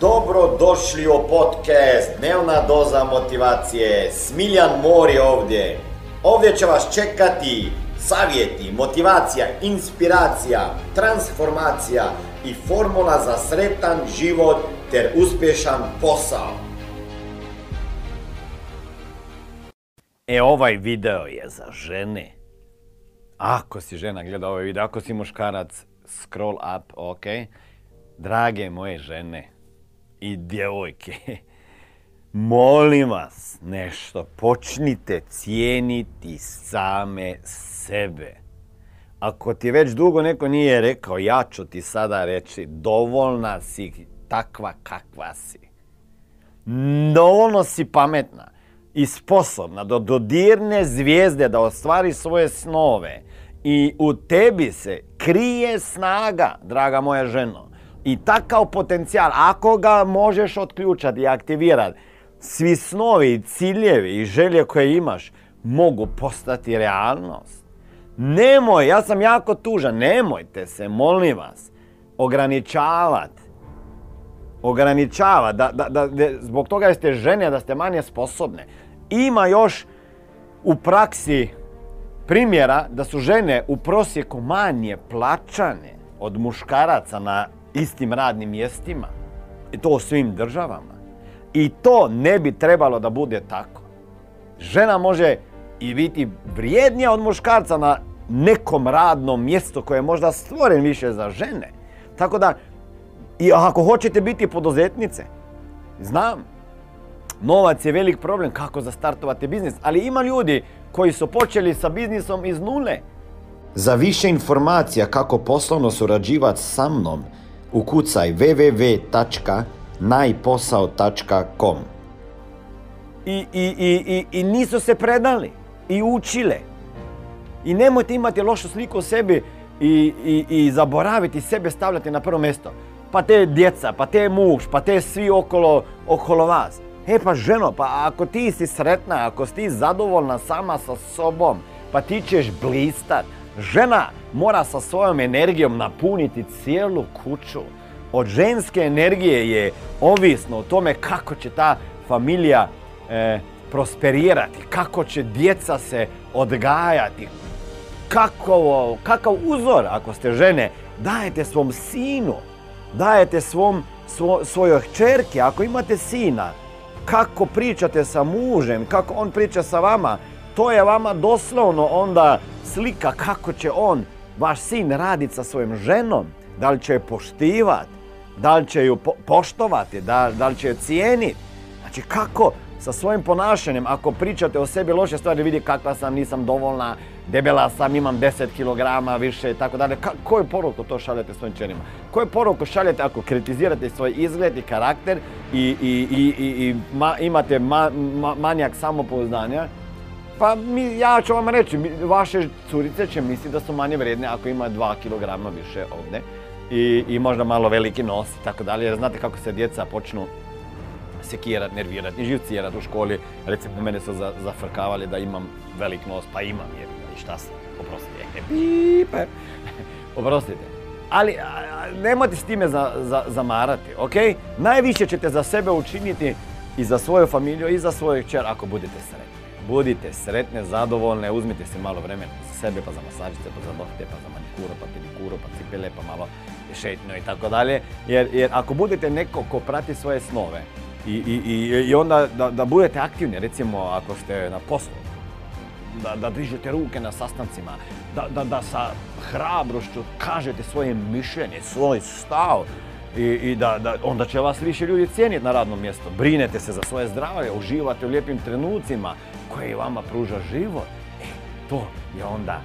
Dobro došli u podcast Dnevna doza motivacije. Smiljan Mor je ovdje. Ovdje će vas čekati savjeti, motivacija, inspiracija, transformacija i formula za sretan život ter uspješan posao. E, ovaj video je za žene. Ako si žena gleda ovaj video, ako si muškarac, scroll up, ok. Drage moje žene i djevojke, molim vas nešto, počnite cijeniti same sebe. Ako ti već dugo neko nije rekao, ja ću ti sada reći, dovoljna si takva kakva si. Dovoljno si pametna i sposobna da dodirne zvijezde, da ostvari svoje snove. I u tebi se krije snaga, draga moja ženo. I takav potencijal, ako ga možeš otključati i aktivirati, svi snovi, ciljevi i želje koje imaš mogu postati realnost. Nemoj, ja sam jako tužan, nemojte se, molim vas, ograničavati. Ograničava, da, da, da, zbog toga ste žene, da ste manje sposobne. Ima još u praksi primjera da su žene u prosjeku manje plaćane od muškaraca na istim radnim mjestima. I to u svim državama. I to ne bi trebalo da bude tako. Žena može i biti vrijednija od muškarca na nekom radnom mjestu koje je možda stvoren više za žene. Tako da, i ako hoćete biti poduzetnice, znam, novac je velik problem kako zastartovati biznis, ali ima ljudi koji su počeli sa biznisom iz nule. Za više informacija kako poslovno surađivati sa mnom, ukucaj www.najposao.com I, i, i, I nisu se predali i učile. I nemojte imati lošu sliku o sebi i, i, zaboraviti sebe stavljati na prvo mjesto. Pa te djeca, pa te muž, pa te svi okolo, okolo vas. E pa ženo, pa ako ti si sretna, ako si zadovoljna sama sa sobom, pa ti ćeš blistat. Žena mora sa svojom energijom napuniti cijelu kuću. Od ženske energije je ovisno o tome kako će ta familija e, prosperirati, kako će djeca se odgajati, kako, kakav uzor ako ste žene dajete svom sinu, dajete svom, svojoj čerki, ako imate sina, kako pričate sa mužem, kako on priča sa vama, to je vama doslovno onda slika kako će on, vaš sin, raditi sa svojom ženom. Da li će je poštivati, da li će ju poštovati, da, da li će je cijeniti. Znači kako sa svojim ponašanjem, ako pričate o sebi loše stvari, vidi kakva sam, nisam dovoljna, debela sam, imam 10 kg više i tako dalje. Koju poruku to šaljete svojim čerima? Koju poruku šaljete ako kritizirate svoj izgled i karakter i, i, imate manjak samopouzdanja? Pa ja ću vam reći, vaše curice će misliti da su manje vredne ako ima 2 kg više ovdje i, i možda malo veliki nos i tako dalje. Znate kako se djeca počnu sekirat, nervirat i živcirat u školi. Recimo, mene su zafrkavali da imam velik nos, pa imam jer i šta sam, oprostite, pipe, oprostite. Ali nemojte s time zamarati, ok? Najviše ćete za sebe učiniti i za svoju familiju i za svoju kćer ako budete sretni. Budite sretne, zadovoljne, uzmite se malo vremena za sebe, pa za masažice, pa za nohte, pa za manikuru, pa pedikuru, pa cipele, pa malo šetnjo i tako dalje. Jer, ako budete neko ko prati svoje snove i, onda da, da budete aktivni, recimo ako ste na poslu, da, da dižete ruke na sastancima, da, da, da sa hrabrošću kažete svoje mišljenje, svoj stav i, da, da, onda će vas više ljudi cijeniti na radnom mjestu. Brinete se za svoje zdravlje, uživate u lijepim trenucima koje vama pruža život. E, to je onda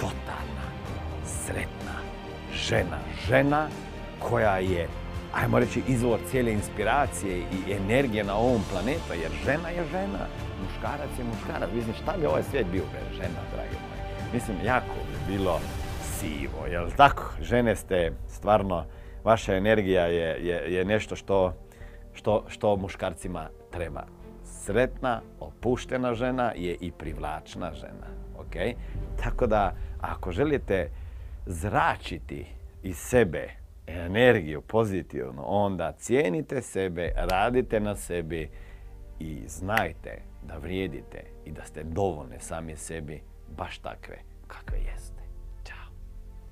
totalna, sretna žena. Žena koja je ajmo reći, izvor cijele inspiracije i energije na ovom planetu, jer žena je žena, muškarac je muškarac. Mislim, šta bi ovaj svijet bio bez žena, drage moje? Mislim, jako bi bilo sivo, jel tako? Žene ste stvarno, vaša energija je, je, je nešto što, što, što muškarcima treba. Sretna, opuštena žena je i privlačna žena, ok? Tako da, ako želite zračiti iz sebe energiju pozitivno, onda cijenite sebe, radite na sebi i znajte da vrijedite i da ste dovoljni sami sebi baš takve kakve jeste.